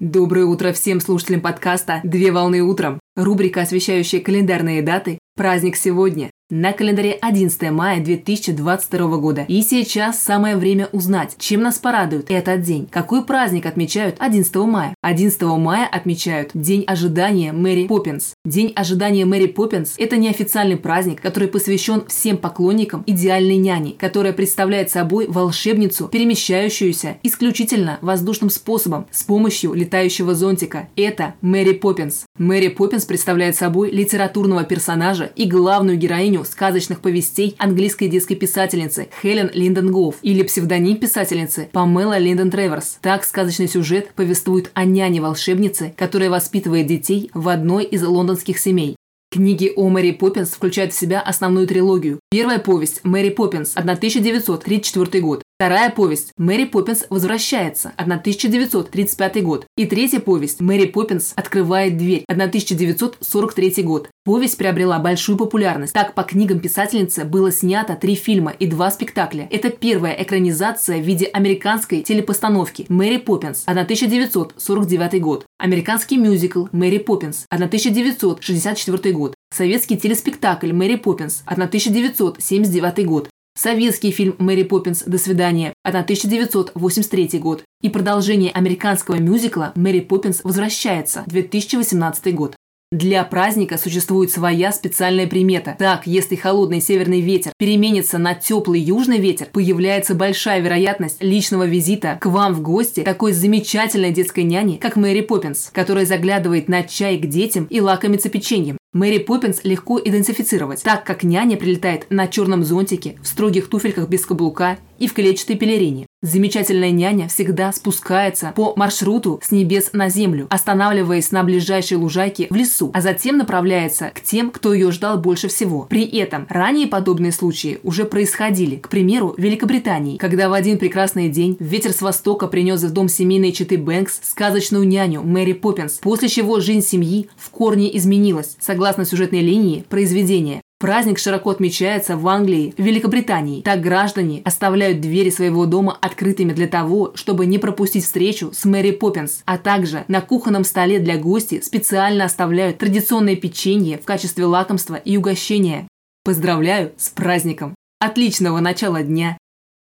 Доброе утро всем слушателям подкаста «Две волны утром». Рубрика, освещающая календарные даты. Праздник сегодня. На календаре 11 мая 2022 года. И сейчас самое время узнать, чем нас порадует этот день. Какой праздник отмечают 11 мая? 11 мая отмечают День ожидания Мэри Поппинс. День ожидания Мэри Поппинс – это неофициальный праздник, который посвящен всем поклонникам идеальной няни, которая представляет собой волшебницу, перемещающуюся исключительно воздушным способом с помощью летающего зонтика. Это Мэри Поппинс. Мэри Поппинс представляет собой литературного персонажа и главную героиню героиню сказочных повестей английской детской писательницы Хелен Линдон Гоуф или псевдоним писательницы Памела Линдон Треверс. Так сказочный сюжет повествует о няне-волшебнице, которая воспитывает детей в одной из лондонских семей. Книги о Мэри Поппинс включают в себя основную трилогию. Первая повесть «Мэри Поппинс» 1934 год. Вторая повесть «Мэри Поппинс возвращается» 1935 год. И третья повесть «Мэри Поппинс открывает дверь» 1943 год. Повесть приобрела большую популярность. Так, по книгам писательницы было снято три фильма и два спектакля. Это первая экранизация в виде американской телепостановки «Мэри Поппинс» 1949 год. Американский мюзикл «Мэри Поппинс» 1964 год. Советский телеспектакль «Мэри Поппинс» 1979 год советский фильм «Мэри Поппинс. До свидания» 1983 год и продолжение американского мюзикла «Мэри Поппинс возвращается» 2018 год. Для праздника существует своя специальная примета. Так, если холодный северный ветер переменится на теплый южный ветер, появляется большая вероятность личного визита к вам в гости такой замечательной детской няни, как Мэри Поппинс, которая заглядывает на чай к детям и лакомится печеньем. Мэри Поппинс легко идентифицировать, так как няня прилетает на черном зонтике, в строгих туфельках без каблука и в клетчатой пелерине. Замечательная няня всегда спускается по маршруту с небес на землю, останавливаясь на ближайшей лужайке в лесу, а затем направляется к тем, кто ее ждал больше всего. При этом ранее подобные случаи уже происходили, к примеру, в Великобритании, когда в один прекрасный день ветер с востока принес в дом семейной четы Бэнкс сказочную няню Мэри Поппинс, после чего жизнь семьи в корне изменилась, согласно сюжетной линии произведения. Праздник широко отмечается в Англии, в Великобритании. Так граждане оставляют двери своего дома открытыми для того, чтобы не пропустить встречу с Мэри Поппинс. А также на кухонном столе для гостей специально оставляют традиционное печенье в качестве лакомства и угощения. Поздравляю с праздником! Отличного начала дня!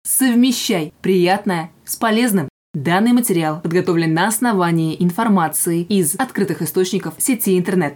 Совмещай приятное с полезным! Данный материал подготовлен на основании информации из открытых источников сети интернет.